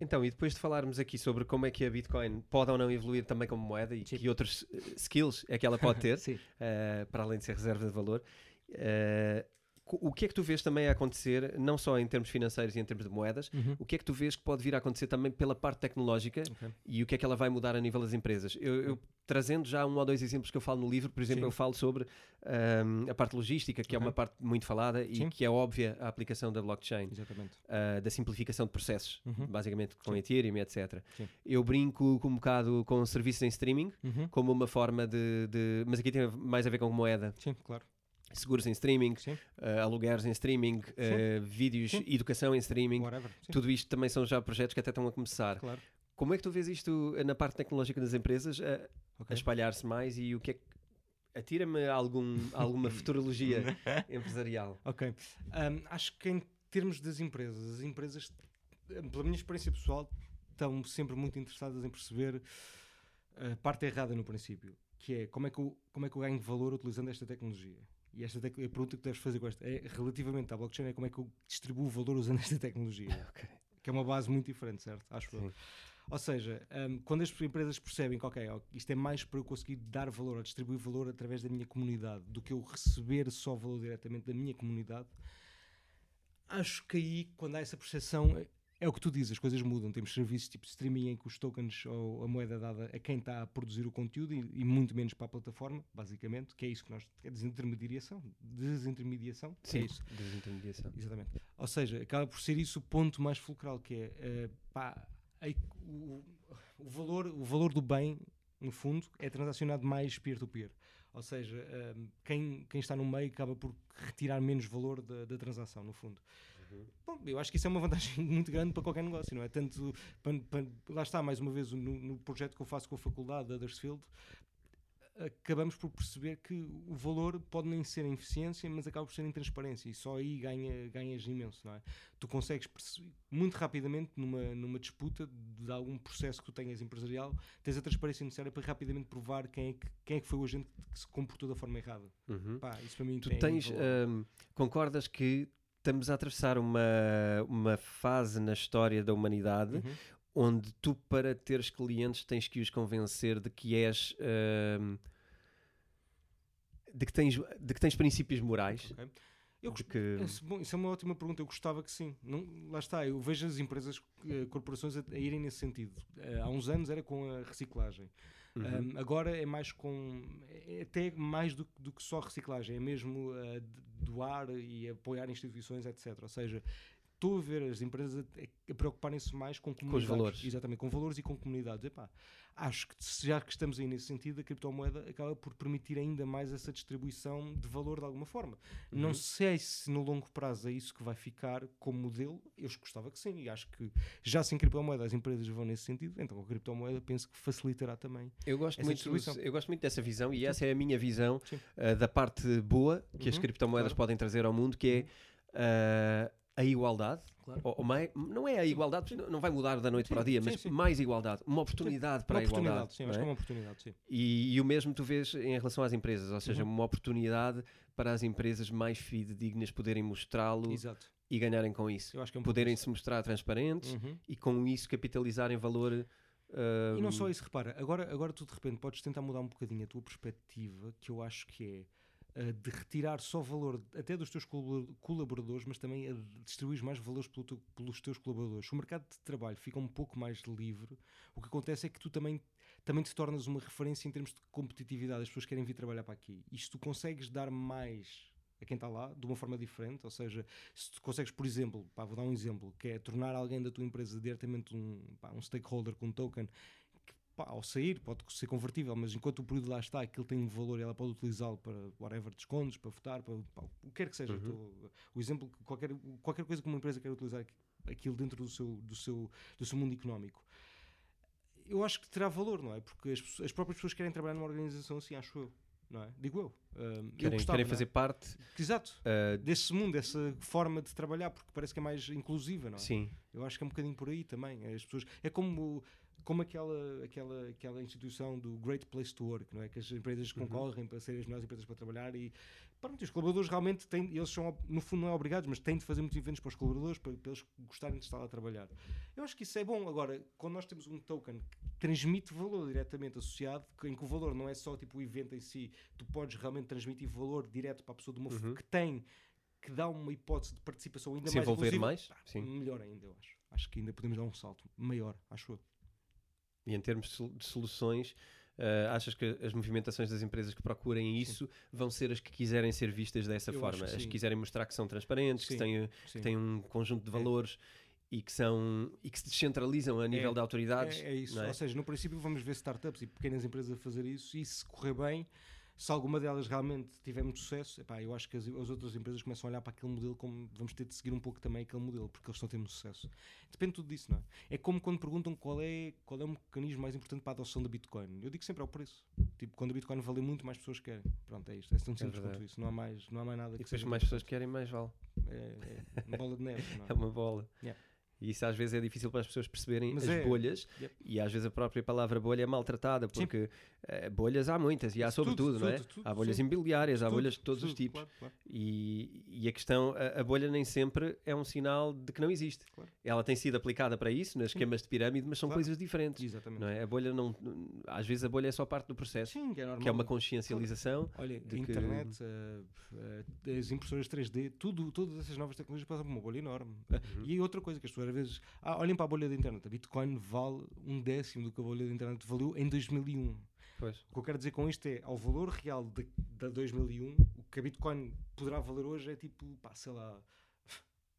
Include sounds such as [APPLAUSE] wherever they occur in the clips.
Então, e depois de falarmos aqui sobre como é que a Bitcoin pode ou não evoluir também como moeda e Sim. que outros eh, skills é que ela pode [LAUGHS] ter, eh, para além de ser reserva de valor, co- o que é que tu vês também a acontecer, não só em termos financeiros e em termos de moedas, Uhum. o que é que tu vês que pode vir a acontecer também pela parte tecnológica Ok. e o que é que ela vai mudar a nível das empresas? Eu, eu- trazendo já um ou dois exemplos que eu falo no livro, por exemplo, Sim. eu falo sobre ahm, a parte logística, que é Ok. uma parte muito falada e Sim. que é óbvia a aplicação da blockchain uh, da simplificação de processos, Uhum. basicamente com Sim. Ethereum, etc. Sim. Eu brinco com um bocado com serviços em streaming, Uhum. como uma forma de, de- Mas aqui tem mais a ver com moeda. Sim, claro. Seguros em streaming, uh, alugueres em streaming, uh, vídeos, Sim. educação em streaming. Tudo isto também são já projetos que até estão a começar. Claro. Como é que tu vês isto na parte tecnológica das empresas a, a Ok. espalhar-se mais e o que é que. Atira-me algum, alguma [LAUGHS] futurologia [LAUGHS] empresarial. Ok. Ahm, acho que em termos das empresas, as empresas, pela minha experiência pessoal, estão sempre muito interessadas em perceber a parte errada no princípio, que é como é que eu, como é que eu ganho valor utilizando esta tecnologia. E esta a pergunta que deves fazer com esta é relativamente à blockchain é como é que eu distribuo valor usando esta tecnologia. [LAUGHS] Ok. Que é uma base muito diferente, certo? Acho eu. Ou seja, hum, quando as empresas percebem que, ok, isto é mais para eu conseguir dar valor, ou distribuir valor através da minha comunidade, do que eu receber só valor diretamente da minha comunidade, acho que aí, quando há essa percepção, é, é o que tu dizes, as coisas mudam. Temos serviços tipo streaming em que os tokens ou a moeda é dada a quem está a produzir o conteúdo e, e muito menos para a plataforma, basicamente, que é isso que nós. É desintermediação. Desintermediação? é Sim, isso. desintermediação. Exatamente. Ou seja, acaba por ser isso o ponto mais fulcral, que é eh, pá, aí o, o valor, o valor do bem, no fundo, é transacionado mais peer-to-peer. Ou seja, eh, quem, quem está no meio acaba por retirar menos valor da, da transação, no fundo. Bom, eu acho que isso é uma vantagem [LAUGHS] muito grande para qualquer negócio, não é? Tanto, para- para- lá está, mais uma vez, no, no projeto que eu faço com a faculdade da Huddersfield, acabamos por perceber que o valor pode nem ser em eficiência, mas acaba por ser em transparência e só aí ganha, ganhas imenso, não é? Tu consegues muito rapidamente numa, numa disputa de algum processo que tu tenhas empresarial, tens a transparência necessária para rapidamente provar quem é que, quem é que foi o agente que se comportou da forma errada. Uhum. Pá, isso para mim Tu tem tens, hum, concordas que estamos a atravessar uma, uma fase na história da humanidade Uhum. onde tu, para teres clientes, tens que os convencer de que és. hum, de, que tens, de que tens princípios morais. Ok. Eu que, bom, isso é uma ótima pergunta. Eu gostava que sim. Não, lá está, eu vejo as empresas, eh, corporações a, a irem nesse sentido. Eh, há uns anos era com a reciclagem. Uhum. Um, agora é mais com. É até mais do, que- do que só reciclagem. É mesmo uh, doar e apoiar instituições, etc. Ou seja, estou a ver as empresas a, a preocuparem-se mais com comunidades. valores. Exatamente, com valores e com comunidades. Epá, acho que já que estamos aí nesse sentido, a criptomoeda acaba por permitir ainda mais essa distribuição de valor de alguma forma. Não Uhum. sei se no longo prazo é isso que vai ficar como modelo. Eu gostava que sim, e acho que já sem criptomoeda as empresas vão nesse sentido, então a criptomoeda penso que facilitará também. Eu gosto, muito, eu gosto muito dessa visão e essa é a minha visão uh, da parte boa que as Uhum, criptomoedas claro. podem trazer ao mundo, que é uh, a igualdade. Claro. Ou, ou mai- não é a igualdade, porque não- vai mudar da noite Sim, para o dia, sim, mas sim. mais igualdade, uma oportunidade para uma a igualdade. oportunidade, sim, não acho é? que é uma oportunidade, sim. E, e o mesmo tu vês em relação às empresas, ou seja, Uhum. uma oportunidade para as empresas mais fidedignas poderem mostrá-lo e ganharem com isso. Eu acho que é um Poderem se mostrar transparentes Uhum. e com isso capitalizarem valor. E não hum, só isso, repara, agora, agora tu de repente podes tentar mudar um bocadinho a tua perspectiva, que eu acho que é uh, de retirar só valor até dos teus colabor- colaboradores, mas também a distribuir mais valores pelo teu- pelos teus colaboradores. O mercado de trabalho fica um pouco mais livre, o que acontece é que tu também, também te tornas uma referência em termos de competitividade. As pessoas querem vir trabalhar para aqui. E se tu consegues dar mais a quem está lá, de uma forma diferente, ou seja, se tu consegues, por exemplo, pá, vou dar um exemplo, que é tornar alguém da tua empresa diretamente um, pá, um stakeholder com um token, pá, ao sair pode ser convertível, mas enquanto o período lá está, aquilo tem um valor e ela pode utilizá-lo para whatever, descontos, para votar, para, pá, o que quer que seja. Uhum. Tô- o exemplo, que qualquer, qualquer coisa que uma empresa quer utilizar aqui- aquilo dentro do seu, do seu, do seu mundo económico. Eu acho que terá valor, não é? Porque as, as próprias pessoas querem trabalhar numa organização assim, acho eu. não é? Digo eu. Um, eu Querem, gostava, querem é? fazer parte. Exato. uh, Desse mundo, dessa forma de trabalhar, porque parece que é mais inclusiva, não é? sim, Eu acho que é um bocadinho por aí também. As pessoas, é como, como aquela, aquela, aquela instituição do Great Place to Work, não é? Que as empresas Uhum. concorrem para serem as melhores empresas para trabalhar e pronto, os colaboradores realmente têm, eles são, no fundo, não é obrigados, mas têm de fazer muitos eventos para os colaboradores para, para eles gostarem de estar lá a trabalhar. Eu acho que isso é bom. Agora, quando nós temos um token que transmite valor diretamente associado, em que o valor não é só tipo o evento em si, tu podes realmente transmitir valor direto para a pessoa de uma Uhum. que tem que dá uma hipótese de participação ainda Se mais envolver mais, pá, melhor ainda, eu acho. Acho que ainda podemos dar um salto maior, acho eu. E em termos de sol- de soluções, uh, achas que as movimentações das empresas que procurem isso vão ser as que quiserem ser vistas dessa Eu forma? que As que sim. quiserem mostrar que são transparentes, que Sim, têm, Sim. que têm um conjunto de É. valores e que, são, e que se descentralizam a nível de autoridades. É, é isso. é? Ou seja, no princípio vamos ver startups e pequenas empresas a fazer isso e se correr bem, se alguma delas realmente tiver muito sucesso, epá, eu acho que as, as outras empresas começam a olhar para aquele modelo como vamos ter de seguir um pouco também aquele modelo, porque eles estão muito sucesso. Depende tudo disso, não é? É como quando perguntam qual é, qual é o mecanismo mais importante para a adoção da Bitcoin. Eu digo sempre é o preço. Tipo, quando a Bitcoin vale muito, mais pessoas querem. Pronto, é isto. É tão simples verdade. quanto isso. Não há mais, não há mais nada E que depois seja mais pessoas querem, mais vale. É, é uma bola de neve, [LAUGHS] não é? É uma bola. Yeah. E isso às vezes é difícil para as pessoas perceberem Mas as é- bolhas Yep. e às vezes a própria palavra bolha é maltratada porque eh, bolhas há muitas e há sobre Tudo, tudo, não é? tudo, tudo, há bolhas sim. imobiliárias, há Tudo, bolhas de todos os tipos. claro, claro. E, e a questão, a, a bolha nem sempre é um sinal de que não existe. Claro. Ela tem sido aplicada para isso, nos esquemas de pirâmide, mas são coisas diferentes. Exatamente. Não é? A bolha não. Às vezes a bolha é só parte do processo, Sim, que é normal. que é uma consciencialização. Olha, de a que- internet, eh, eh, as impressoras 3D, tudo, todas essas novas tecnologias passam por uma bolha enorme. Uhum. E outra coisa que as pessoas vezes. Ah, olhem para a bolha da internet. A Bitcoin vale um décimo do que a bolha da internet valeu em 2001. Pois. O que eu quero dizer com isto é, ao valor real de, da 2001, o que a Bitcoin poderá valer hoje é tipo, pá, sei lá,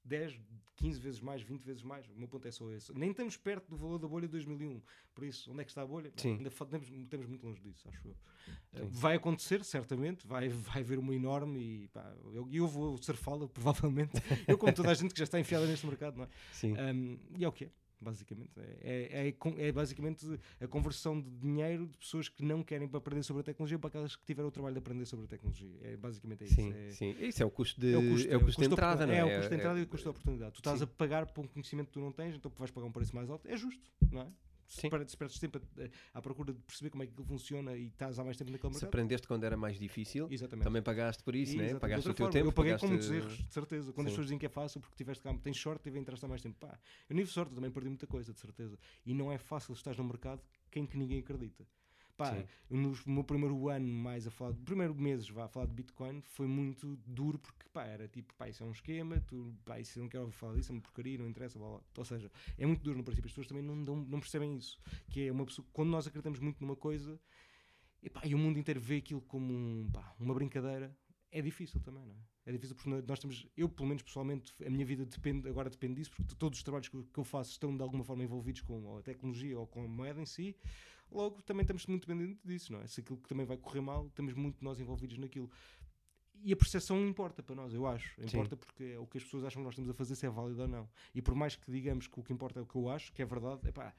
10, 15 vezes mais, 20 vezes mais. O meu ponto é só esse. Nem estamos perto do valor da bolha de 2001. Por isso, onde é que está a bolha? Sim. Ainda estamos, estamos muito longe disso, acho eu. Uh, Vai acontecer, certamente. Vai, vai haver uma enorme e pá, eu, eu vou surfá-la, [LAUGHS] provavelmente. eu, como toda a gente que já está enfiada neste mercado, não é? Sim. Um, e é o que é, basicamente. É, é, é é basicamente a conversão de dinheiro de pessoas que não querem para aprender sobre a tecnologia para aquelas que tiveram o trabalho de aprender sobre a tecnologia. É basicamente é isso. Sim, é, sim. Isso é o custo de, é o custo, é o custo de da entrada, não é? É o custo de entrada e o custo da oportunidade. Tu estás Sim. a pagar por um conhecimento que tu não tens, então vais pagar um preço mais alto. É justo, não é? Se Sim. se perdes tempo à procura de perceber como é que aquilo funciona e estás há mais tempo naquele Se mercado. aprendeste quando era mais difícil, Exatamente. também pagaste por isso, né? Pagaste o teu forma, tempo. Eu paguei pagaste... com muitos erros, de certeza. Quando Sim. as pessoas dizem que é fácil porque tiveste cá, tens sorte, tive a entrar mais tempo. Pá, eu tive sorte, eu também perdi muita coisa, de certeza. E não é fácil estás no mercado quem que ninguém acredita. Pá, no meu primeiro ano mais a falar, primeiro meses vá a falar de Bitcoin foi muito duro porque pá, era tipo, pá, isso é um esquema, tu, pá, isso eu não quero ouvir falar disso, é uma porcaria, não interessa, blá, blá. Ou seja, é muito duro no princípio, as pessoas também não, dão- não percebem isso. Que é uma pessoa, quando nós acreditamos muito numa coisa e, pá, e o mundo inteiro vê aquilo como um, pá, uma brincadeira, é difícil também, não é? É difícil porque nós temos, eu pelo menos pessoalmente, a minha vida depende, agora depende disso, porque todos os trabalhos que eu, faço estão de alguma forma envolvidos com a tecnologia ou com a moeda em si, logo também estamos muito dependentes disso, não é? Se aquilo que também vai correr mal, estamos muito nós envolvidos naquilo. E a percepção importa para nós, eu acho. Importa porque é o que as pessoas acham que nós estamos a fazer, se é válido ou não. E por mais que digamos que o que importa é o que eu acho, que é verdade, é pá,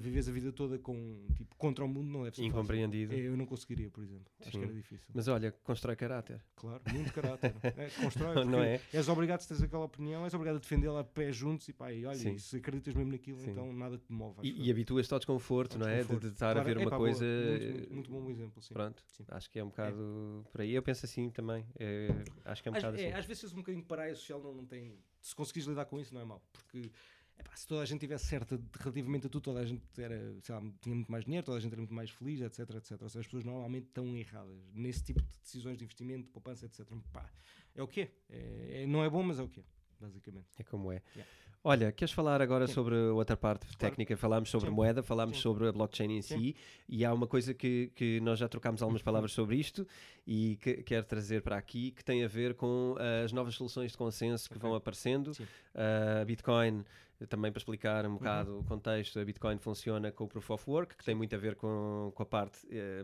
vives a vida toda com, tipo, contra o mundo não deve ser fácil. Incompreendido. É, Eu não conseguiria, por exemplo. Acho Sim. que era difícil. Mas olha, constrói caráter. Claro, muito caráter. [LAUGHS] É, constrói, Não é? És obrigado, se tens aquela opinião, és obrigado a defendê-la a pé juntos e pá, e olha, Sim. se acreditas mesmo naquilo, Sim. então nada te move. acho E, e habituas-te ao desconforto, não é? De, de estar a Claro, ver é uma coisa. Muito, muito, muito bom exemplo, sim. Pronto, Sim. acho que é um bocado por aí. Eu penso assim também. É, acho que é um Às, bocado é, assim. às vezes um bocadinho paraia social não, não tem. Se conseguires lidar com isso, não é mau. Porque epá, se toda a gente tivesse certa de- relativamente a tudo, toda a gente era, sei lá, tinha muito mais dinheiro, toda a gente era muito mais feliz, etc, etc. Ou seja, as pessoas normalmente estão erradas nesse tipo de decisões de investimento, de poupança, etc. Pá, é o que é. É- Não é bom, mas é o que é, basicamente. É como é. Yeah. Olha, queres falar agora Sim. sobre outra parte técnica? Falámos sobre Sim. moeda, falámos Sim. sobre a blockchain em si e há uma coisa que, que nós já trocámos algumas palavras sobre isto e que quero trazer para aqui que tem a ver com as novas soluções de consenso que Ok. vão aparecendo. A Bitcoin, também para explicar um bocado o contexto, a Bitcoin funciona com o Proof of Work, que tem muito a ver com, com a parte eh,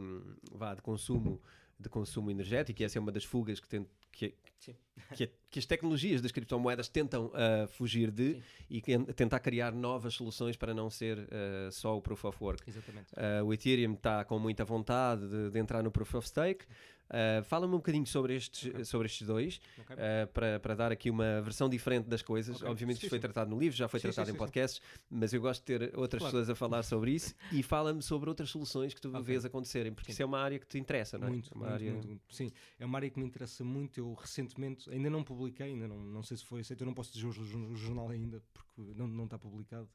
vá, de consumo de consumo energético, e essa é uma das fugas que, tem, que, Sim. Que, a- que as tecnologias das criptomoedas tentam ah, fugir de Sim. e que- tentar criar novas soluções para não ser ah, só o Proof of Work. Exatamente. Ah, o Ethereum está com muita vontade de, de entrar no Proof of Stake. Uh, Fala-me um bocadinho sobre estes, Ok. sobre estes dois, Ok? uh, para, para dar aqui uma versão diferente das coisas. Ok. Obviamente, isto foi tratado no livro, já foi Sim, tratado sim, em podcasts, mas eu gosto de ter outras Claro. pessoas a falar sobre isso [COUGHS] e fala-me sobre outras soluções que tu vês acontecerem, porque isso é uma área que te interessa, não é? Muito, uma muito, área... muito, muito. Sim, é uma área que me interessa muito. Eu recentemente, ainda não publiquei, ainda não, não sei se foi aceito, eu não posso dizer o, jor- o jornal ainda, porque não, não está publicado,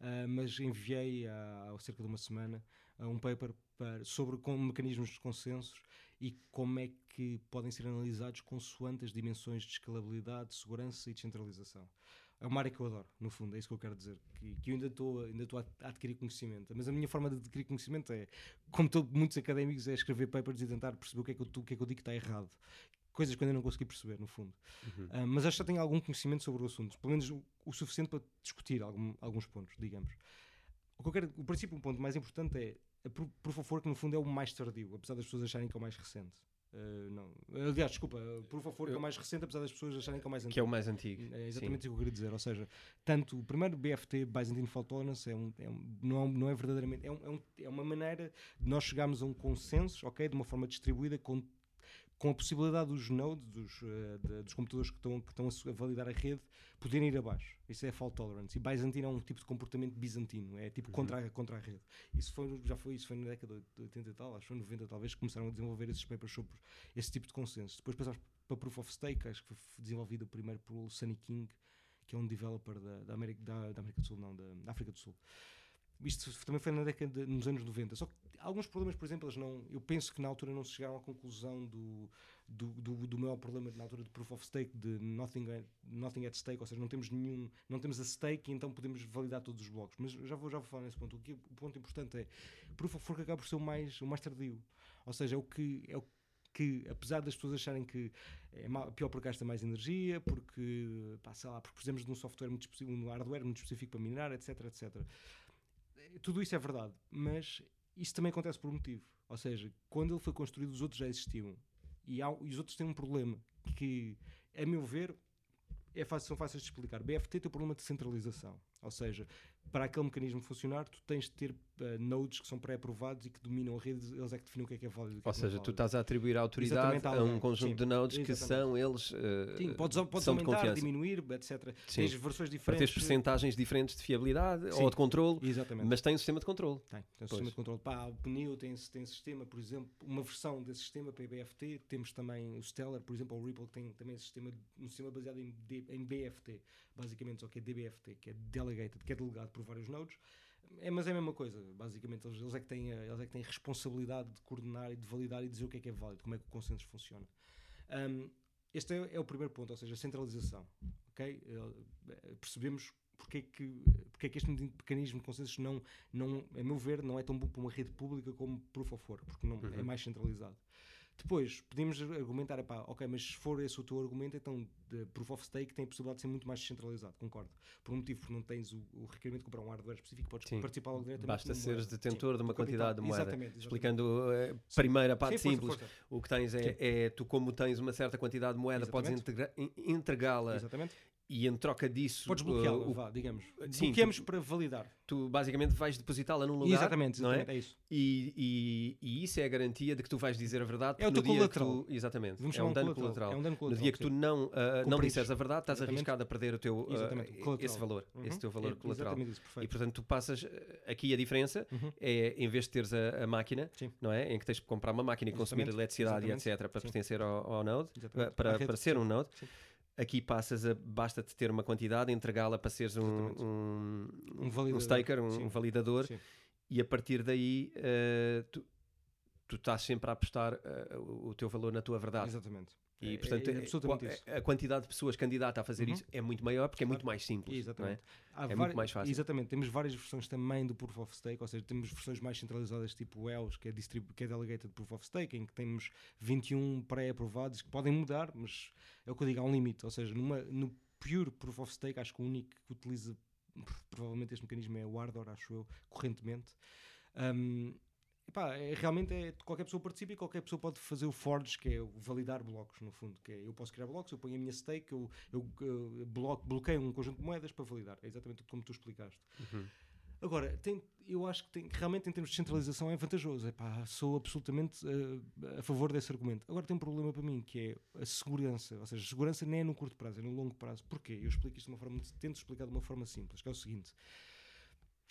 ah, mas enviei há, há cerca de uma semana ah, um paper para- sobre como mecanismos de consensos e como é que podem ser analisados consoante as dimensões de escalabilidade, segurança e descentralização. É uma área que eu adoro, no fundo, é isso que eu quero dizer. Que, que eu ainda estou ainda a, adquirir conhecimento. Mas a minha forma de adquirir conhecimento é, como todo, muitos académicos, é escrever papers e tentar perceber o que é que eu, o que é que eu digo que está errado. Coisas que eu ainda não consegui perceber, no fundo. Uhum. Ah, mas acho que já tenho algum conhecimento sobre o assunto, pelo menos o, o suficiente para discutir algum- alguns pontos, digamos. O, que eu quero, o princípio, um ponto mais importante é a Pro- Proof of Work, no fundo, é o mais tardio, apesar das pessoas acharem que é o mais recente. Ah, não. Aliás, desculpa, Proof of Work é o mais recente, apesar das pessoas acharem que é o mais antigo. Que é o mais antigo. É sim. exatamente isso que eu queria dizer. Ou seja, tanto o primeiro BFT, Byzantine Fault Tolerance, é um, é um- não, é não é verdadeiramente. É, é um- é uma maneira de nós chegarmos a um consenso, ok? De uma forma distribuída, com, com a possibilidade dos nodes, dos, eh, de- dos computadores que estão, que estão a, validar a rede, poderem ir abaixo. Isso é Fault Tolerance. E Byzantine é um tipo de comportamento bizantino, é tipo contra, a, contra a rede. Isso foi, já foi, isso foi na década de 80 e tal, acho que foi 90 talvez, que começaram a desenvolver esses papers sobre esse tipo de consenso. Depois passámos para Proof of Stake, acho que foi desenvolvido primeiro pelo Sunny King, que é um developer da, da, América, da, da América do Sul, não, da, da África do Sul. Isto também foi na década de- nos anos 90. Só que alguns problemas, por exemplo, eles não. Eu penso que na altura não se chegaram à conclusão do, do, do, do maior problema na altura de proof of stake, de nothing, at- nothing at stake, ou seja, não temos nenhum, não temos a stake, então podemos validar todos os blocos. Mas já vou, já vou falar nesse ponto. O, que, o ponto importante é proof of work acaba por ser o mais, o mais tardio. Ou seja, é o que. É o que, apesar das pessoas acharem que é pior porque gasta mais energia, porque, pá, sei lá, porque precisamos de um software muito específico, um hardware muito específico para minar, etc, etc. Tudo isso é verdade, mas isso também acontece por um motivo. Ou seja, quando ele foi construído, os outros já existiam. E, há- e os outros têm um problema que, a meu ver, é fácil, são fáceis de explicar. BFT tem o problema de centralização. Ou seja, para aquele mecanismo funcionar, tu tens de ter eh, nodes que são pré-aprovados e que dominam a rede, eles é que definem o que é que é válido. que Ou é que não é seja, tu estás a atribuir autoridade Exatamente, a a um conjunto Sim, de nodes que exatamente. são eles eh, Sim, podes, podes são aumentar, diminuir, etc. Sim. Tens versões Para diferentes. teres percentagens diferentes de fiabilidade Sim. ou de controle, Exatamente. mas tem um sistema de controle. Tem, tem um Pois. sistema de controle. Pá, o pneu tem, tem sistema, por exemplo, uma versão desse sistema para BFT. Temos também o Stellar, por exemplo, o Ripple, que tem também esse sistema, um sistema baseado em, D- em BFT, basicamente, só que é DBFT, que é Delegated, que é delegado por vários nodes. É, mas é a mesma coisa, basicamente. Eles, eles é que têm, a- eles é que têm responsabilidade de coordenar e de validar e dizer o que é que é válido, como é que o consenso funciona. Um, este é, é o primeiro ponto, ou seja, a centralização. ok? Eh, percebemos porque é, que, porque é que este mecanismo de consensos não, não, a meu ver, não é tão bom para uma rede pública como Proof of Work, porque não, é mais centralizado. Depois, podemos argumentar, epá, ok, mas se for esse o teu argumento, então de Proof of Stake tem a possibilidade de ser muito mais descentralizado, concordo. Por um motivo, porque não tens o, o requerimento de comprar um hardware específico, podes Sim. participar logo diretamente Basta seres moeda. detentor Sim, de uma quantidade de moeda. Exatamente, exatamente. Explicando a primeira parte Sim, força, simples, força. o que tens é, é tu, como tens uma certa quantidade de moeda, podes Exatamente. in- entregá-la Exatamente. E em troca disso Podes uh, bloqueá-la, vá, digamos. Sim, Bloqueamos tu- para validar. tu basicamente vais depositá-la num lugar. exatamente, não é? exatamente, é? isso. E, e- e isso é a garantia de que tu vais dizer a verdade. É o teu no colateral. tu, exatamente, Vamos é um um dano colateral. É um dano No colateral, dia que tu não, uh, não disseres a verdade, estás Exatamente. arriscado a perder o teu, uh, Exatamente, esse valor, esse Uhum. teu valor É colateral. Exatamente isso. E portanto tu passas uh, aqui a diferença Uhum. é em vez de teres a, a máquina, Sim. não é? Em que tens que comprar uma máquina e consumir Exatamente, eletricidade e exatamente. etc. para pertencer ao, node, Exatamente. uh, para, para ser um node. Aqui passas a basta-te ter uma quantidade, entregá-la para seres um, um, Um validador. staker, um, um validador, Sim. e a partir daí uh, tu, tu estás sempre a apostar uh, o teu valor na tua verdade. Exatamente. E, É- portanto, é, é- a quantidade de pessoas candidatas a fazer Uhum. isso é muito maior porque é Claro. muito mais simples. Exatamente. Há É vari- muito mais fácil. Exatamente. Temos várias versões também do Proof of Stake, ou seja, temos versões mais centralizadas tipo o EOS, que é, distribu- que é Delegated Proof of Stake, em que temos 21 pré-aprovados que podem mudar, mas é o que eu digo, há um limite. Ou seja, numa, no pure Proof of Stake, acho que o único que utiliza [LAUGHS] provavelmente este mecanismo é o Ardor, acho eu, correntemente. Um, epá, é, realmente é, qualquer pessoa participa e qualquer pessoa pode fazer o forge, que é validar blocos, no fundo. Que é, eu posso criar blocos, eu ponho a minha stake, eu, eu, eu bloco, bloqueio um conjunto de moedas para validar. É exatamente como tu explicaste. Uhum. Agora, tem, eu acho que tem, realmente em termos de centralização é vantajoso. Epá, sou absolutamente uh, a favor desse argumento. Agora tem um problema para mim, que é a segurança. Ou seja, a segurança nem é no curto prazo, é no longo prazo. Porquê? Eu explico isto de uma forma, tento explicar de uma forma simples, que é o seguinte.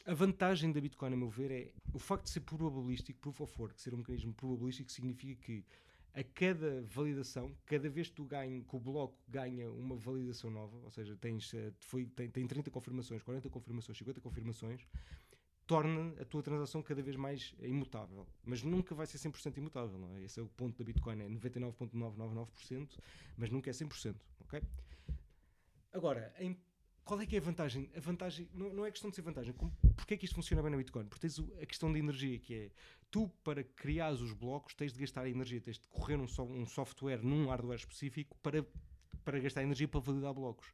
A vantagem da Bitcoin, a meu ver, é o facto de ser probabilístico, proof of work, ser um mecanismo probabilístico, significa que a cada validação, cada vez que tu ganha, que o bloco ganha uma validação nova, ou seja, tens, eh, foi, tem, tem 30 confirmações, 40 confirmações, 50 confirmações, torna a tua transação cada vez mais imutável. Mas nunca vai ser 100% imutável, não é? Esse é o ponto da Bitcoin, é 99,999%, mas nunca é 100%, ok? Agora, em qual é que é a vantagem? A vantagem não, não é questão de ser vantagem. Como, porque é que isto funciona bem na Bitcoin? Porque tens a questão da energia, que é tu, para criar os blocos, tens de gastar energia, tens de correr um, um software num hardware específico para, para gastar energia para validar blocos.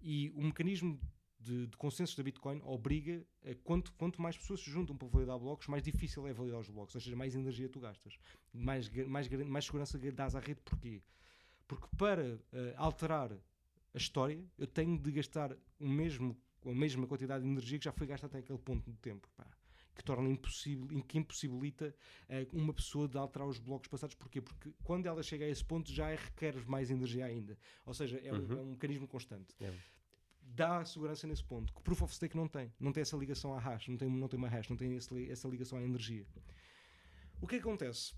E o mecanismo de, de consensos da Bitcoin obriga a quanto, quanto mais pessoas se juntam para validar blocos, mais difícil é validar os blocos, ou seja, mais energia tu gastas, mais, mais, mais segurança dás à rede. Porquê? Porque para uh, alterar a história, eu tenho de gastar o mesmo, a mesma quantidade de energia que já foi gasta até aquele ponto do tempo. Pá, que torna impossível, que impossibilita uh, uma pessoa de alterar os blocos passados. Porquê? Porque quando ela chega a esse ponto já requer mais energia ainda. Ou seja, é, uhum. um, é um, mecanismo constante. É. Dá segurança nesse ponto, que o Proof of Stake não tem. Não tem essa ligação à hash, não tem, não tem uma hash, não tem esse, essa ligação à energia. O que acontece?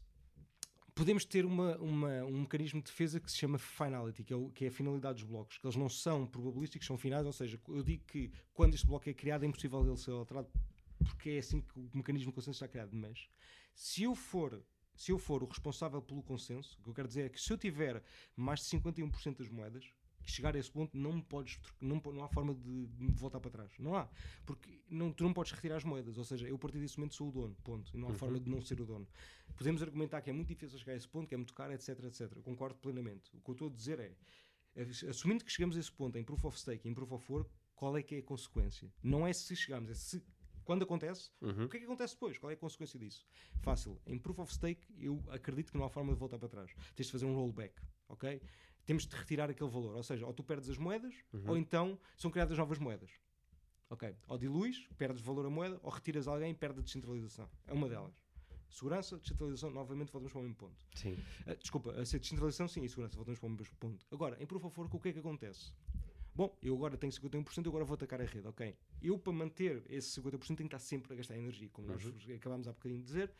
Podemos ter uma, uma, um mecanismo de defesa que se chama finality, que é, o, que é a finalidade dos blocos, que eles não são probabilísticos, são finais, ou seja, eu digo que quando este bloco é criado é impossível ele ser alterado, porque é assim que o mecanismo de consenso está criado, mas se eu for se eu for o responsável pelo consenso, o que eu quero dizer é que se eu tiver mais de 51% das moedas, chegar a esse ponto não podes não, não há forma de, de, voltar para trás não há porque não, tu não podes retirar as moedas ou seja eu a partir desse momento sou o dono ponto e não há uhum. forma de não ser o dono podemos argumentar que é muito difícil chegar a esse ponto que é muito caro etc etc eu concordo plenamente o que eu estou a dizer é assumindo que chegamos a esse ponto em proof of stake em proof of work qual é que é a consequência não é se chegamos é se quando acontece, uhum. o que é que acontece depois? Qual é a consequência disso? Fácil. Em Proof of Stake, eu acredito que não há forma de voltar para trás. Tens de fazer um rollback, ok? Temos de retirar aquele valor. Ou seja, ou tu perdes as moedas, uhum. ou então são criadas novas moedas. Ok? Ou diluis, perdes valor a moeda, ou retiras alguém e perde a descentralização. É uma delas. Segurança, descentralização, novamente voltamos para o mesmo ponto. Sim. Uh, desculpa, a ser descentralização, sim, e segurança, voltamos para o mesmo ponto. Agora, em Proof of Work, o que é que acontece? Bom, eu agora tenho 51%, eu agora vou atacar a rede, ok? Eu, para manter esse 50%, tenho que estar sempre a gastar energia, como uhum. nós acabámos há bocadinho de dizer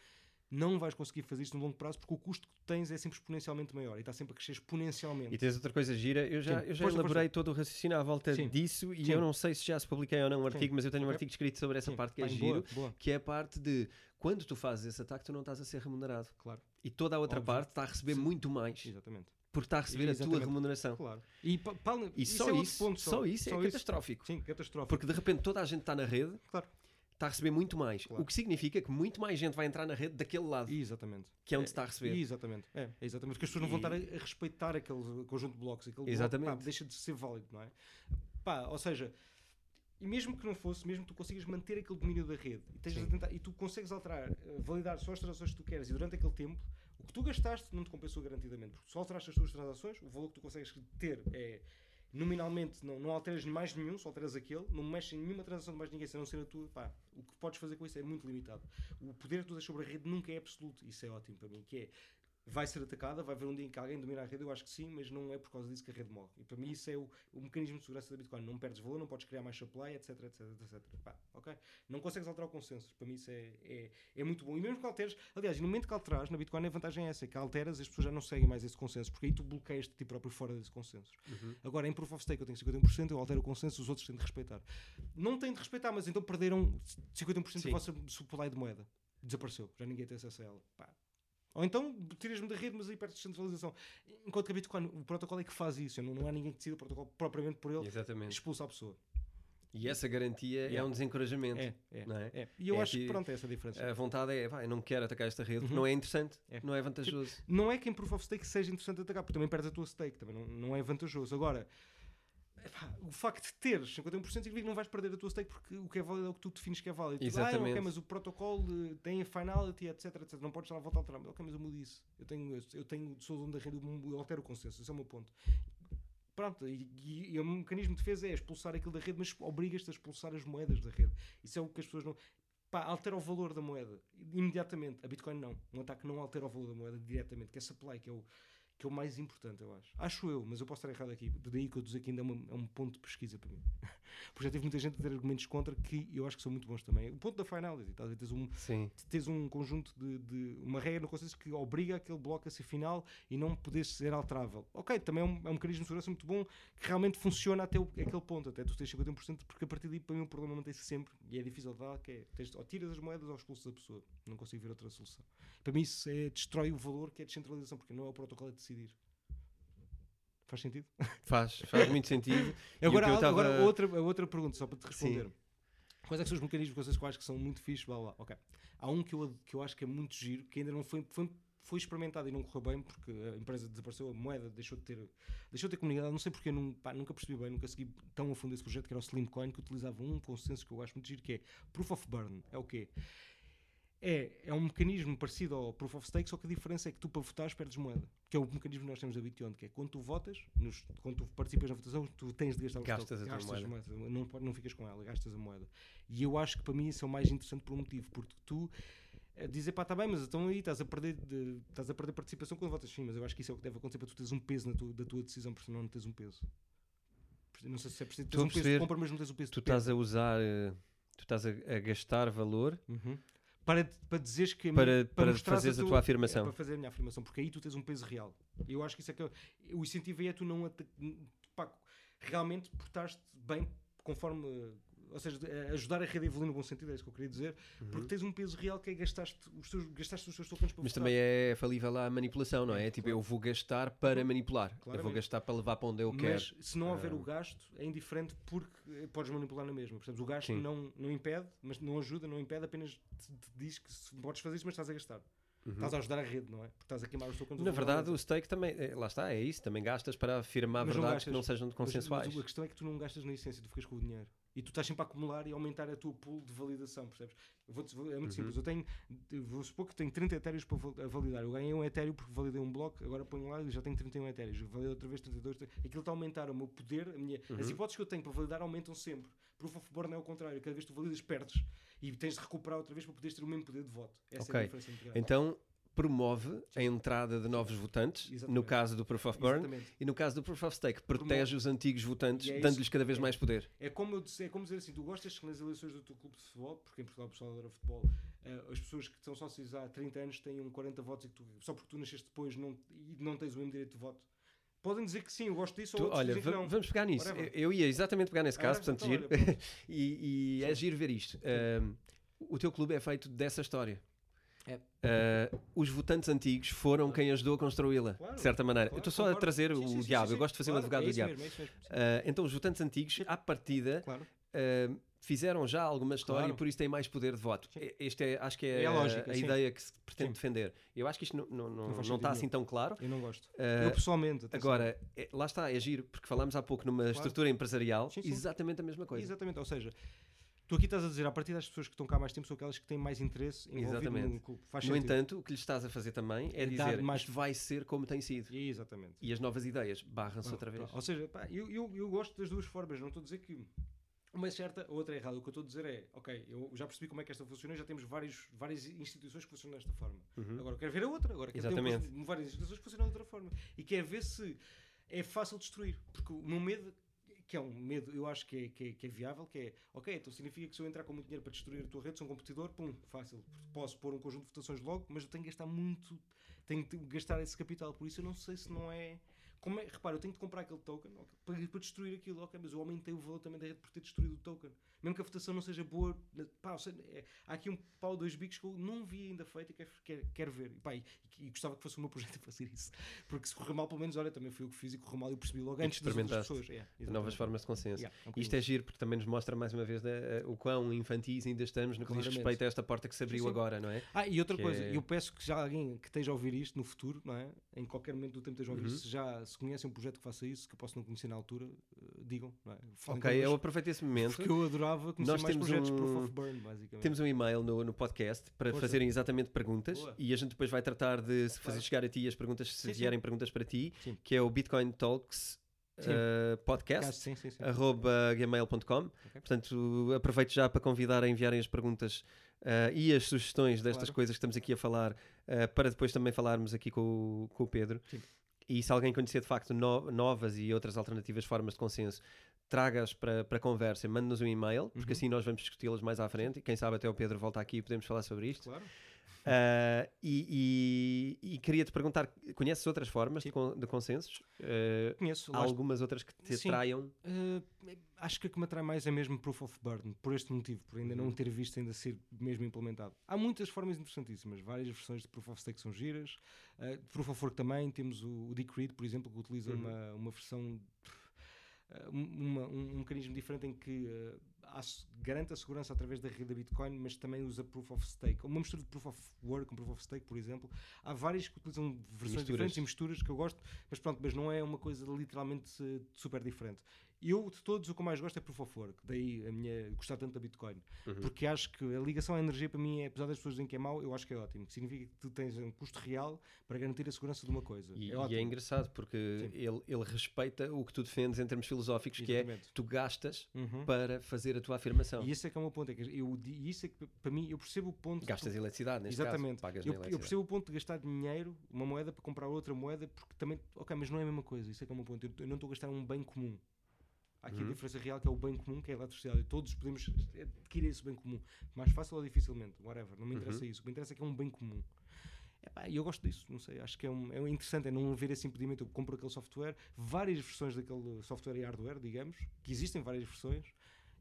não vais conseguir fazer isto no longo prazo porque o custo que tens é sempre exponencialmente maior e está sempre a crescer exponencialmente. E tens outra coisa gira, eu já, eu já força, elaborei força. todo o raciocínio à volta Sim. disso e Sim. eu não sei se já se publiquei ou não um artigo, mas eu tenho um artigo escrito sobre essa parte que é giro, boa, boa. que é a parte de quando tu fazes esse ataque, tu não estás a ser remunerado. Claro. E toda a outra Óbvio. parte está a receber muito mais. Exatamente porque está a receber Exatamente. a tua remuneração. Claro. E, pa, pa, e isso só, é isso, ponto, só, só, isso é só catastrófico. Sim, catastrófico. Porque de repente toda a gente está na rede. Claro está a receber muito mais. Claro. O que significa que muito mais gente vai entrar na rede daquele lado. Exatamente. Que é onde é, está a receber. Exatamente. É, é exatamente. Porque as pessoas não vão estar a, respeitar aquele conjunto de blocos. Aquele exatamente. Bloco, pá, deixa de ser válido, não é? Pá, ou seja, e mesmo que não fosse, mesmo que tu consigas manter aquele domínio da rede e, tentar, e tu consegues alterar, eh, validar só as transações que tu queres e durante aquele tempo, o que tu gastaste não te compensou garantidamente. Porque se alteraste as tuas transações, o valor que tu consegues ter é nominalmente não, não alteras mais nenhum, só alteras aquele, não mexes em nenhuma transação de mais ninguém, se não ser a tua, pá, o que podes fazer com isso é muito limitado. O poder que tu tens sobre a rede nunca é absoluto, isso é ótimo para mim, que é vai ser atacada, vai haver um dia em que alguém domina a rede, eu acho que sim, mas não é por causa disso que a rede morre. E para mim isso é o, o mecanismo de segurança da Bitcoin. Não perdes valor, não podes criar mais supply, etc, etc, etc. Pá, ok? Não consegues alterar o consenso. Para mim isso é, é, é, muito bom. E mesmo que alteres, aliás, no momento que alteras, na Bitcoin a vantagem é essa, que alteras as pessoas já não seguem mais esse consenso, porque aí tu bloqueias-te ti próprio fora desse consenso. Uhum. Agora, em Proof of Stake eu tenho 51%, eu altero o consenso, os outros têm de respeitar. Não têm de respeitar, mas então perderam 51% da vossa supply de moeda. Desapareceu, já ninguém tem acesso a ela. Pá, ou então tiras-me da rede, mas aí perto de centralização. Enquanto que a Bitcoin, o protocolo é que faz isso. Não, não há ninguém que decida o protocolo propriamente por ele. Exatamente. Expulsa a pessoa. E essa garantia yeah. é um desencorajamento. É, é, não é? é. E eu é acho que pronto, é essa a diferença. A vontade é, vai, não quero atacar esta rede, uhum. não é interessante, é. não é vantajoso. Não é que em Proof of Stake seja interessante atacar, porque também perdes a tua stake, também não, não é vantajoso. Agora, Epá, o facto de teres 51% significa que não vais perder a tua stake porque o que é válido é o que tu defines que é válido. Exatamente. Ah, ok, mas o protocolo tem a finality, etc, etc. Não podes dar a volta ao trâmite. Ok, mas eu mudo isso. Eu tenho, eu tenho, sou dono da rede, eu altero o consenso. Esse é o meu ponto. Pronto, e, e, e o mecanismo de defesa é expulsar aquilo da rede, mas obrigas-te a expulsar as moedas da rede. Isso é o que as pessoas não. Pá, altera o valor da moeda imediatamente. A Bitcoin não. Um ataque não altera o valor da moeda diretamente, que é supply, que é o, que é o mais importante, eu acho. Acho eu, mas eu posso estar errado aqui. Daí que eu dizer que ainda é, uma, é um ponto de pesquisa para mim. [LAUGHS] Porque já tive muita gente a ter argumentos contra que eu acho que são muito bons também. O ponto da finality, tá? tens, um, Sim. tens um conjunto de, de uma regra no consenso que obriga aquele bloco a ser final e não poder ser alterável. Ok, também é um, é um mecanismo de segurança muito bom que realmente funciona até o, aquele ponto, até tu tens 51%, porque a partir daí para mim o problema mantém-se sempre e é difícil de dar, que é tens, ou tiras as moedas ou expulsas a pessoa. Não consigo ver outra solução. Para mim isso é, destrói o valor que é descentralização, porque não é o protocolo a decidir. Faz sentido? Faz, faz muito sentido. [LAUGHS] Agora, eu tava- agora outra, outra pergunta, só para te Sim. responder. Quais é que são os mecanismos que vocês acho que são muito fixos? Blá, blá. Ok. Há um que eu, que eu acho que é muito giro, que ainda não foi, foi, foi experimentado e não correu bem, porque a empresa desapareceu, a moeda deixou de ter, deixou de ter comunidade. Não sei porque, não, pá, nunca percebi bem, nunca segui tão a fundo esse projeto, que era o Slimcoin, que utilizava um consenso que eu acho muito giro, que é Proof of Burn. É o quê? É, é um mecanismo parecido ao Proof of Stake, só que a diferença é que tu para votares perdes moeda. Que é o mecanismo que nós temos da Bitcoin, que é quando tu votas, nos- quando tu participas na votação, tu tens de gastar Gastas tokens, a gastas moeda. Não, pode- não ficas com ela, gastas a moeda. E eu acho que para mim isso é o mais interessante por um motivo, porque tu eh, dizes, pá, está bem, mas então aí estás a, perder de- estás a perder participação quando votas sim, mas eu acho que isso é o que deve acontecer para tu teres um peso na tua, da tua decisão, porque senão não tens um peso. Não sei se é preciso a um peso de compra, mas não tens o peso Tu estás a usar, eh, tu estás a, a gastar valor Uhum. Para, para dizeres que a para, para mostrares fazeres a tua afirmação. É para fazer a minha afirmação, porque aí tu tens um peso real. Eu acho que isso é que eu- o incentivo aí é tu não pá, realmente portaste bem conforme. Ou seja, eh, ajudar a rede a evoluir no bom sentido, é isso que eu queria dizer, porque tens um peso real que é gastaste os teus, gastaste os teus tokens para Mas votar. também é falível à manipulação, não é? É, tipo, claro. eu vou gastar para manipular. Eu vou Claramente. gastar para levar para onde eu quero. Mas se não houver Ah. o gasto, é indiferente porque eh, podes manipular na mesma. Percebes? O gasto Sim. não, não impede, mas não ajuda, não impede, apenas te, te diz que podes fazer isso, mas estás a gastar. Uhum. Estás a ajudar a rede, não é? Porque estás a queimar os tokens. Na verdade, o stake também, é, lá está, é isso, também gastas para afirmar Mas não verdades que não sejam Mas- consensuais. Mas, a questão é que tu não gastas na essência, tu ficas com o dinheiro. E tu estás sempre a acumular e aumentar a tua pool de validação, percebes? Vou é muito Uhum. simples. Eu tenho, vou supor que tenho 30 etéreos para validar. Eu ganhei um etéreo porque validei um bloco, agora ponho lá e já tenho 31 etéreos. Validei outra vez 32. Aquilo está a aumentar o meu poder, a minha, as Uhum. hipóteses que eu tenho para validar aumentam sempre. Proof of Burn é o contrário. Cada vez que tu validas, perdes. E tens de recuperar outra vez para poderes ter o mesmo poder de voto. Essa é Ok. a diferença grande. Então, promove a entrada de novos votantes, no Exatamente. caso do Proof of Burn, Exatamente. e no caso do Proof of Stake, protege os antigos votantes, é dando-lhes cada vez é. mais poder. É como, eu é como dizer assim: tu gostas que nas eleições do teu clube de futebol, porque em Portugal o pessoal adora futebol, eh, as pessoas que são sócios há 30 anos têm 40 votos e tu, só porque tu nasceste depois não, e não tens o mesmo direito de voto. Podem dizer que sim, eu gosto disso, Tu- ou olha, vamos pegar nisso. Eu, eu ia exatamente pegar nesse Ah, caso, portanto, então, giro. olha, [LAUGHS] e e é giro ver isto. Ahm, o teu clube é feito dessa história. É. Ah, os votantes antigos foram quem ajudou a construí-la, Claro, de certa maneira. Claro, eu estou só a trazer Sim, o sim, diabo, sim, eu gosto de fazer um Claro, advogado é do diabo. mesmo, é mesmo. Ah, então, os votantes antigos, à partida, Claro. ah, fizeram já alguma história Claro. e por isso têm mais poder de voto. E- Este é, acho que é, É a lógica, a sim. ideia que se pretende Sim. defender. Eu acho que isto não, não, não, Não não está assim tão claro. Eu não gosto. Eu pessoalmente. atenção. Agora, é- lá está, é giro, porque falámos há pouco numa estrutura empresarial, Sim, sim. exatamente a mesma coisa. Exatamente, ou seja, tu aqui estás a dizer, a partir das pessoas que estão cá há mais tempo, são aquelas que têm mais interesse envolvido Exatamente. no clube. Faz No sentido. entanto, o que lhe estás a fazer também é É dizer mais- isto vai ser como tem sido. Exatamente. E as novas ideias barram-se outra vez. Ou seja, pá, eu, eu, eu gosto das duas formas, não estou a dizer que uma é certa, a outra é errada. O que eu estou a dizer é, ok, eu já percebi como é que esta funciona já temos vários, várias instituições que funcionam desta forma. Uhum. Agora eu quero ver a outra, agora quero ter Exatamente. um- várias instituições que funcionam de outra forma. E quero ver se é fácil destruir. Porque o meu medo, que é um medo, eu acho que é, que é, que é viável, que é, ok, então significa que se eu entrar com muito dinheiro para destruir a tua rede, sou um competidor, pum, fácil. Posso pôr um conjunto de votações logo, mas eu tenho que gastar muito, tenho que gastar esse capital. Por isso eu não sei se não é... Como é, repara, eu tenho de comprar aquele token ok, para, para destruir aquilo, ok, mas eu aumentei o valor também da rede por ter destruído o token. Mesmo que a votação não seja boa, pá, seja, é- há aqui um pau dois bicos que eu não vi ainda feito e quero, quero, quero ver. E, pá, e, e gostava que fosse o meu projeto a fazer isso. Porque se correr mal, pelo menos, olha, também fui eu que fiz e correu mal e percebi logo antes das outras pessoas. Yeah, De novas formas de consenso. Yeah, é um Isto é giro porque também nos mostra mais uma vez né, o quão infantis ainda estamos no que diz respeito a esta porta que se abriu sim. agora, não é? Ah, e outra que coisa, é- eu peço que já alguém que esteja a ouvir isto no futuro, não é? Em qualquer momento do tempo esteja a ouvir Uhum. isto, já se conhece um projeto que faça isso, que eu posso não conhecer na altura, eh, digam, não é? Ok, eu aproveito esse momento. porque eu adorava conhecer Nós mais temos projetos um- Proof of Burn, basicamente. Temos um e-mail no, no podcast para fazerem exatamente perguntas Boa. e a gente depois vai tratar de se fazer chegar a ti as perguntas, se Sim, sim. vierem perguntas para ti, Sim. que é o Bitcoin Talks Sim. uh, podcast. Caso- sim, sim, sim. arroba gmail.com. Portanto, aproveito já para convidar a enviarem as perguntas ah, e as sugestões destas Claro. coisas que estamos aqui a falar, ah, para depois também falarmos aqui com, o- com o Pedro. E se alguém conhecer de facto no- novas e outras alternativas formas de consenso, traga-as para, para conversa, mande-nos um e-mail, porque Uhum. assim nós vamos discuti-las mais à frente. E quem sabe até o Pedro volta aqui e podemos falar sobre isto. Claro. Ah, e, e- e queria-te perguntar: conheces outras formas de, con- de consensos? Ah, Conheço. há algumas outras que te Sim. atraiam? Uh, acho que a que me atrai mais é mesmo Proof of Burden, por este motivo, por ainda Uhum. não ter visto ainda ser mesmo implementado. Há muitas formas interessantíssimas, várias versões de Proof of Stake são giras, uh, Proof of Work também, temos o, o Decred, por exemplo, que utiliza Uhum. uma, uma versão, uh, uma- um, um mecanismo diferente em que uh, garante a segurança através da rede da Bitcoin, mas também usa Proof of Stake. Uma mistura de Proof of Work com Proof of Stake, por exemplo. Há várias que utilizam versões Misturas. diferentes e misturas que eu gosto, mas pronto, mas não é uma coisa literalmente eh, super diferente. Eu, de todos, o que mais gosto é Proof of Work, daí a minha gostar tanto da Bitcoin, Uhum. porque acho que a ligação à energia para mim, é, apesar das pessoas dizerem que é mau, eu acho que é ótimo, que significa que tu tens um custo real para garantir a segurança de uma coisa. E é e é, engraçado porque ele, ele respeita o que tu defendes em termos filosóficos, que é Exatamente. tu gastas Uhum. para fazer a tua afirmação. E esse é que é o meu ponto, é que eu, isso é que para mim, eu percebo o ponto. de Gastas tu- eletricidade, neste Exatamente. caso. Pagas Eu, eu percebo o ponto de gastar dinheiro, uma moeda, para comprar outra moeda, porque também, ok, mas não é a mesma coisa. Isso é que é o meu ponto. Eu, eu não estou a gastar um bem comum. Há aqui Uhum. a diferença real que é o bem comum, que é a eletricidade. E todos podemos adquirir esse bem comum. Mais fácil ou dificilmente, whatever. Não me interessa Uhum. isso. O que me interessa é que é um bem comum. E eu gosto disso, não sei. Acho que é, um, é interessante, é não haver esse impedimento. Eu compro aquele software, várias versões daquele software e hardware, digamos, que existem várias versões.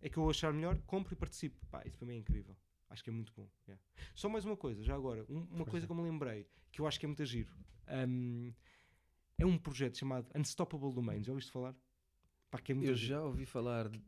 É que eu achar melhor, compro e participo. Pá, isso para mim é incrível. Acho que é muito bom. yeah. Só mais uma coisa, já agora, um- uma Força. coisa que eu me lembrei, que eu acho que é muito giro. Um, é um projeto chamado Unstoppable Domains. Já ouviste falar? Pá, é Eu já ouvi falar, de-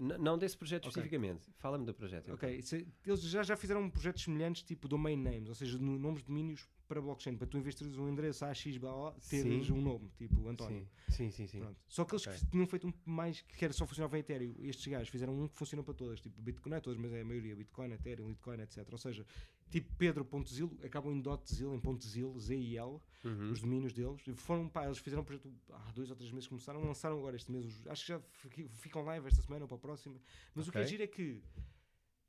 n- não desse projeto Ok. especificamente. Fala-me do projeto. então. Ok, é- eles já, já fizeram projetos semelhantes, tipo domain names, ou seja, no- nomes de domínios para blockchain, para tu, teres um endereço AX, blá, blá, teres Sim. um nome, tipo António. Sim, sim, sim. sim. Pronto. Só que eles Ok. que tinham feito um mais que era só funcionava em Ethereum. Estes gajos fizeram um que funciona para todas, tipo Bitcoin, não é todas, mas é a maioria, Bitcoin, Ethereum, Litecoin, etc. Ou seja, tipo Pedro.zil, acabam em .zil, em .zil, Z-I-L, Uhum. os domínios deles. E foram, pá, eles fizeram um projeto há dois ou três meses que começaram, lançaram agora este mês. os- acho que já fi- ficam live esta semana ou para a próxima. Mas o que é giro é que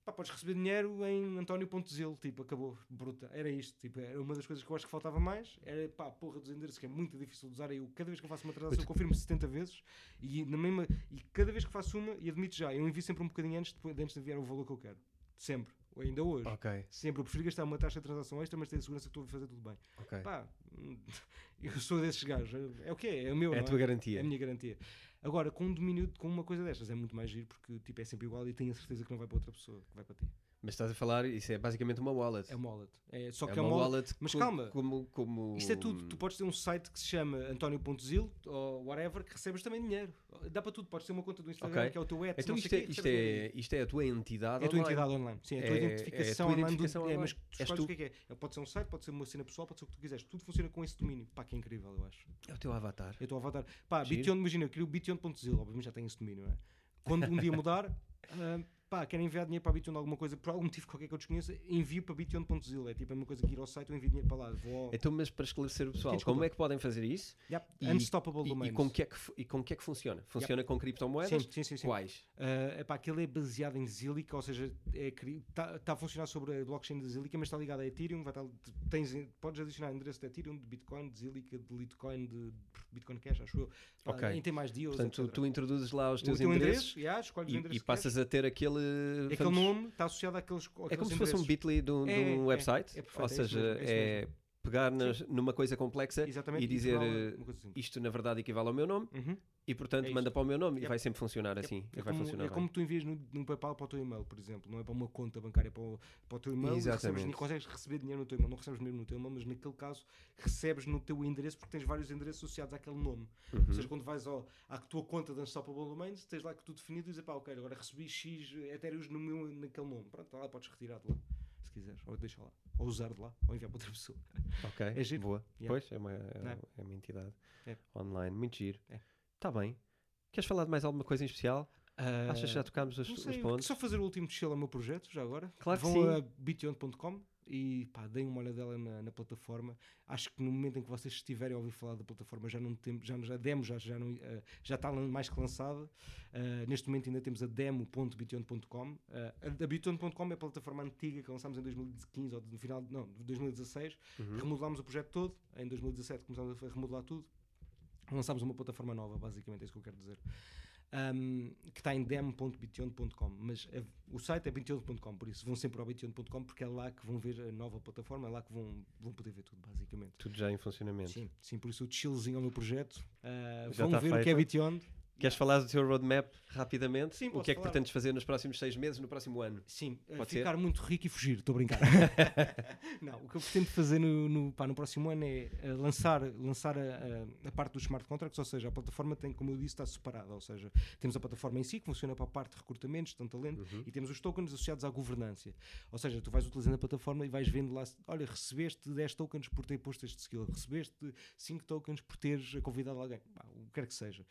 pá, podes receber dinheiro em António.zil, tipo, acabou, bruta. Era isto, tipo, era uma das coisas que eu acho que faltava mais. Era pá, porra dos endereços que é muito difícil de usar. Eu, cada vez que eu faço uma transação, eu confirmo 70 vezes e, na mesma, e cada vez que faço uma, e admito já, eu envio sempre um bocadinho antes, depois, antes de enviar o valor que eu quero. Sempre, ainda hoje. Ok, Sempre, eu prefiro gastar uma taxa de transação extra, mas ter a segurança que estou a fazer tudo bem. ok. Pá, hum, [LAUGHS] eu sou desses gajos. É o que é, é o meu. É a não tua É garantia. a minha garantia. Agora, com um domínio, com uma coisa destas, é muito mais giro porque tipo, é sempre igual e tenho a certeza que não vai para outra pessoa, que vai para ti. Mas estás a falar, isso é basicamente uma wallet. É uma wallet. É, só É que é uma uma wallet. wallet mas co- calma. Como, como... Isto é tudo. Tu podes ter um site que se chama António.zil ou whatever que recebes também dinheiro. Dá para tudo. Podes ter uma conta do Instagram Ok. que é o teu ads. Então isto é, o isto, é, isto é a tua entidade É a tua online. entidade online. Sim, é a tua É- é a identificação tua online. do- identificação é, mas online. tu escolhes tu. o que é que é. Pode ser um site, pode ser uma cena pessoal, pode ser o que tu quiseres. Tudo funciona com esse domínio. Pá, que é incrível, eu acho. É o teu avatar. Eu estou a avatar. Pá, Giro. Bition, imagina, eu queria o Bition.zil, obviamente já tem esse domínio, não é? Quando um dia mudar, [LAUGHS] ah, pá, querem enviar dinheiro para a Bition de alguma coisa, por algum motivo qualquer que eu desconheça, envio para Bition.zil. É tipo a mesma coisa que ir ao site, eu envio dinheiro para lá. Vou. Então, mas para esclarecer o pessoal, Desculpa. como é que podem fazer isso? Yep, e- Unstoppable E, Domains. e, com que é que, e com que é que funciona? Funciona com criptomoedas? Sim, sim, sim. sim. Quais? Uh, epá, aquele é baseado em Zilliqa, ou seja, está tá a funcionar sobre a blockchain da Zilliqa, mas está ligado a Ethereum. Vai estar- tens, podes adicionar endereço de Ethereum, de Bitcoin, de Zilliqa, de Litecoin, de Bitcoin Cash, acho eu. Pá, Ok. E tem mais dias. Portanto, tu introduzes lá os o teus teu endereços endereço, yeah, o e, e passas a ter aquele. Aquele vamos- nome está associado àqueles. É como se fosse um bit.ly de um, de É, um é, website. é ou é isso seja, é é pegar nas- numa coisa complexa Exatamente. e dizer eh, isto na verdade equivale ao meu nome Uhum. e portanto É manda para o meu nome e Yep. vai sempre funcionar assim. É e vai como, funcionar é bem. como tu envias no, no PayPal para o teu e-mail, por exemplo. Não é para uma conta bancária, é para o, para o teu e-mail. e Recebes, e consegues receber dinheiro no teu e-mail. Não recebes mesmo no teu e-mail, mas naquele caso recebes no teu endereço porque tens vários endereços associados àquele nome. Uhum. Ou seja, quando vais ao, à tua conta da Unstoppable Domains, tens lá que tu definido e dizes, pá, ok, agora recebi X Ethereum no meu, naquele nome. Pronto, tá lá podes retirar de lá, se quiseres. Ou deixa lá. Ou usar de lá, ou enviar para outra [LAUGHS] pessoa. Ok, É giro. boa. Yeah. Pois, é uma, é, é? é uma entidade É. online, muito giro. É. Está bem. Queres falar de mais alguma coisa em especial? Achas que já tocámos os, os pontos? só fazer o último chill ao meu projeto, já agora. Claro que Vão sim. a bition.com e pá, deem uma olhadela na, na plataforma. Acho que no momento em que vocês estiverem a ouvir falar da plataforma, já não temos, já, já demos, já, já, não, uh, já está mais que lançada. Uh, neste momento ainda temos a demo.bition.com. Uh, a, a bition.com é a plataforma antiga que lançámos em 2015 ou no final, não, 2016. Uhum. Remodelámos o projeto todo. Em 2017 começámos a remodelar tudo. Lançámos uma plataforma nova, basicamente, é isso que eu quero dizer um, que está em demo.bition.com, mas o site é bition.com, por isso vão sempre ao bition.com porque é lá que vão ver a nova plataforma, é lá que vão, vão poder ver tudo, basicamente. Tudo já em funcionamento. Sim, sim por isso o chillzinho ao meu projeto. Uh, vão ver feito. o que é Bition. Queres falar do teu roadmap rapidamente? Sim, o que é que falar. pretendes fazer nos próximos seis meses, no próximo ano? Sim, eh, Pode ficar ser? muito rico e fugir, estou a brincar. [LAUGHS] não, o que eu pretendo fazer no, no, pá, no próximo ano é uh, lançar, lançar a, a, parte dos smart contracts, ou seja, a plataforma tem, como eu disse, está separada, ou seja, temos a plataforma em si que funciona para a parte de recrutamento, de talento, uhum. e temos os tokens associados à governança. Ou seja, tu vais utilizando a plataforma e vais vendo lá, olha, recebeste 10 tokens por ter posto este skill, recebeste 5 tokens por teres convidado alguém, pá, o que quer que seja.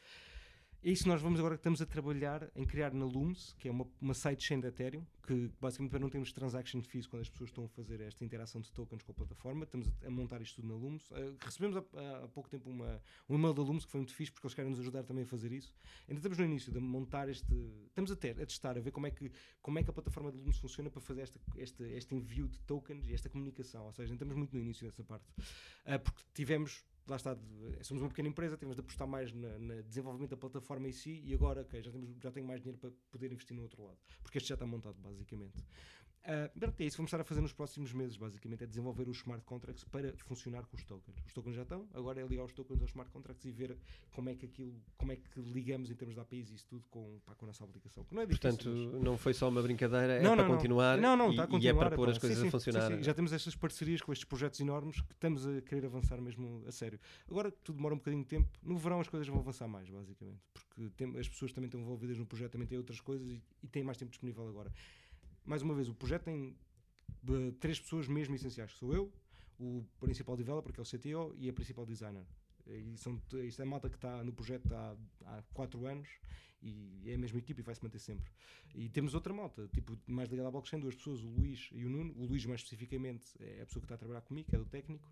É isso que nós vamos agora estamos a trabalhar em criar na Looms, que é uma, uma sidechain da Ethereum, que basicamente para não termos transaction fees quando as pessoas estão a fazer esta interação de tokens com a plataforma, estamos a, a montar isto tudo na Looms. Uh, recebemos há, há, pouco tempo uma, um e-mail da Looms que foi muito fixe porque eles querem nos ajudar também a fazer isso. Ainda estamos no início de montar este. Estamos a, ter, a testar, a ver como é que, como é que a plataforma da Looms funciona para fazer esta, este, este envio de tokens e esta comunicação. Ou seja, estamos muito no início dessa parte. Uh, porque tivemos lá está, somos uma pequena empresa, temos de apostar mais no desenvolvimento da plataforma em si e agora, ok, já, temos, já tenho mais dinheiro para poder investir no outro lado, porque este já está montado, basicamente. Uh, é isso que vamos estar a fazer nos próximos meses, basicamente, é desenvolver os smart contracts para funcionar com os tokens. Os tokens já estão, agora é ligar os tokens aos smart contracts e ver como é que aquilo, como é que ligamos em termos de APIs e isso tudo com, pá, com a nossa aplicação. não é difícil, Portanto, mas... não foi só uma brincadeira, é não, para não, continuar, não, não, e, a continuar, e é para pôr as coisas sim, sim, a funcionar. Sim, já temos estas parcerias com estes projetos enormes que estamos a querer avançar mesmo a sério. Agora tudo demora um bocadinho de tempo, no verão as coisas vão avançar mais, basicamente, porque tem, as pessoas também estão envolvidas no projeto, também têm outras coisas e, e têm mais tempo disponível agora mais uma vez, o projeto tem três pessoas mesmo essenciais, sou eu, o principal developer, que é o CTO, e a principal designer. E são, isto é a malta que está no projeto há, há quatro anos e é a mesma equipe e vai se manter sempre. E temos outra malta, tipo, mais ligada à blockchain, duas pessoas, o Luís e o Nuno. O Luís, mais especificamente, é a pessoa que está a trabalhar comigo, é do técnico,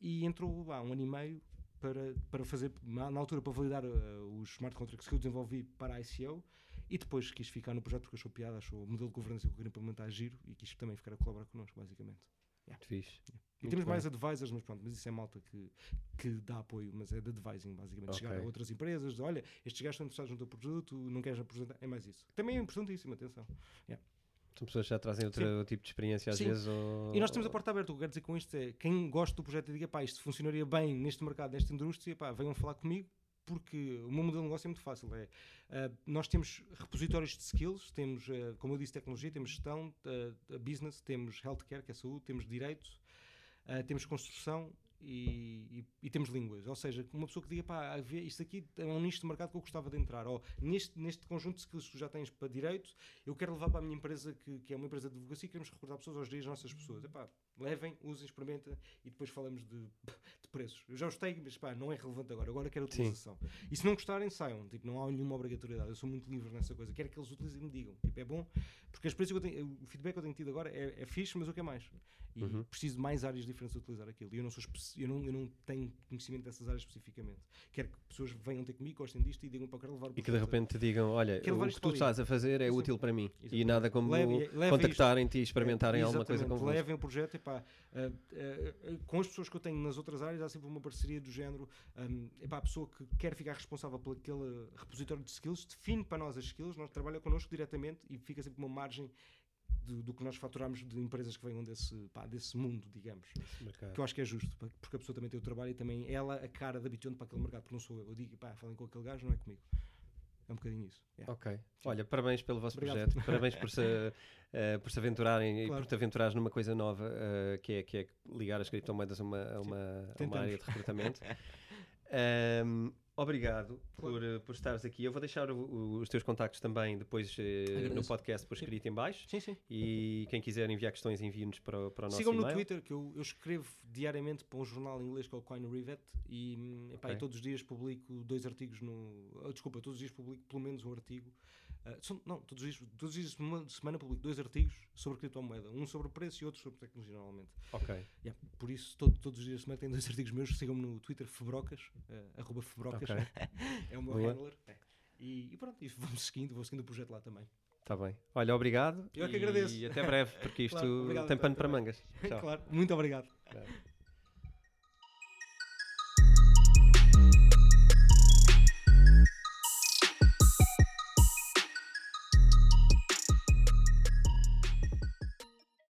e entrou há um ano e meio para, para fazer, na altura, para validar uh, os smart contracts que eu desenvolvi para a ICO e depois quis ficar no projeto porque achou piada, achou o modelo de governança que eu queria implementar giro e quis também ficar a colaborar connosco, basicamente. Yeah. Fixe. Yeah. E temos bem. mais advisors, mas pronto, mas isso é malta que, que dá apoio, mas é de advising, basicamente. Okay. Chegar a outras empresas, olha, estes gajos estão interessados no teu produto, não queres apresentar, é mais isso. Também é importantíssimo, atenção. Yeah. São pessoas que já trazem outro tipo de experiência às Sim. vezes. Ou... E nós temos a porta aberta. O que eu quero dizer com isto é quem gosta do projeto e diga, pá, isto funcionaria bem neste mercado, nesta indústria, pá, venham falar comigo, porque o meu modelo de negócio é muito fácil. É, uh, nós temos repositórios de skills, temos, uh, como eu disse, tecnologia, temos gestão, uh, business, temos healthcare, que é saúde, temos direito, temos construção e, e, e, temos línguas. Ou seja, uma pessoa que diga, pá, isto aqui é um nicho de mercado que eu gostava de entrar. Ou neste, neste conjunto de skills que tu já tens para direito, eu quero levar para a minha empresa, que, que é uma empresa de advocacia, e queremos recrutar pessoas aos dias nossas pessoas. Epá, levem, usem, experimentem e depois falamos de, de preços. Eu já os tenho, mas pá, não é relevante agora. Agora quero a utilização. Sim. E se não gostarem, saiam. Tipo, não há nenhuma obrigatoriedade. Eu sou muito livre nessa coisa. Quero que eles utilizem e me digam. Tipo, é bom, porque a experiência que eu tenho, o feedback que eu tenho tido agora é, é fixe, mas o que é mais? E uhum. preciso de mais áreas diferentes de utilizar aquilo. E eu não, sou eu, não, eu não tenho conhecimento dessas áreas especificamente. Quero que pessoas venham ter comigo, gostem disto e digam para eu quero levar o E que de repente te digam: olha, o que tu estás a fazer é útil para mim. Exatamente. E nada como contactarem-te e experimentarem é, alguma coisa com você. Levem o projeto e pá, uh, uh, com as pessoas que eu tenho nas outras áreas, há sempre uma parceria do género. Um, epá, a pessoa que quer ficar responsável por aquele repositório de skills define para nós as skills, nós trabalha connosco diretamente e fica sempre uma margem do, do, que nós faturamos de empresas que venham desse, pá, desse mundo, digamos. Que eu acho que é justo, porque a pessoa também tem o trabalho e também ela a cara da Bition para aquele mercado, porque não sou eu. Eu digo, pá, falem com aquele gajo, não é comigo. É um bocadinho isso. Yeah. Ok. Sim. Olha, parabéns pelo vosso Obrigado. projeto, parabéns por se, uh, [LAUGHS] por se aventurarem claro. e por te aventurares numa coisa nova, uh, que, é, que é ligar as criptomoedas a uma, a uma, a uma área de recrutamento. [LAUGHS] um, Obrigado por, eh, por estares aqui. Eu vou deixar o, os teus contactos também depois uh, no podcast por escrito em baixo. Sim, sim. E quem quiser enviar questões, envie-nos para, para o nosso Sigam-me no Twitter, que eu, eu, escrevo diariamente para um jornal inglês que é o Coin Rivet e, epá, okay. e todos os dias publico dois artigos no... Oh, desculpa, todos os dias publico pelo menos um artigo Uh, são, não, todos os dias, todos os semana, semana publico dois artigos sobre criptomoeda. Um sobre o preço e outro sobre tecnologia, normalmente. Ok. Yeah, por isso, todo- todos os dias de semana tenho dois artigos meus. Sigam-me no Twitter, Febrocas, uh, arroba Febrocas. Ok. [LAUGHS] é o meu Boa. handler. E, e pronto, e vamos seguindo, vou seguindo o projeto lá também. Está bem. Olha, obrigado. Eu é que e agradeço. até breve, porque [LAUGHS] isto Claro, obrigado, tem pano para também. mangas. [LAUGHS] Tchau. claro, muito obrigado. Tchau.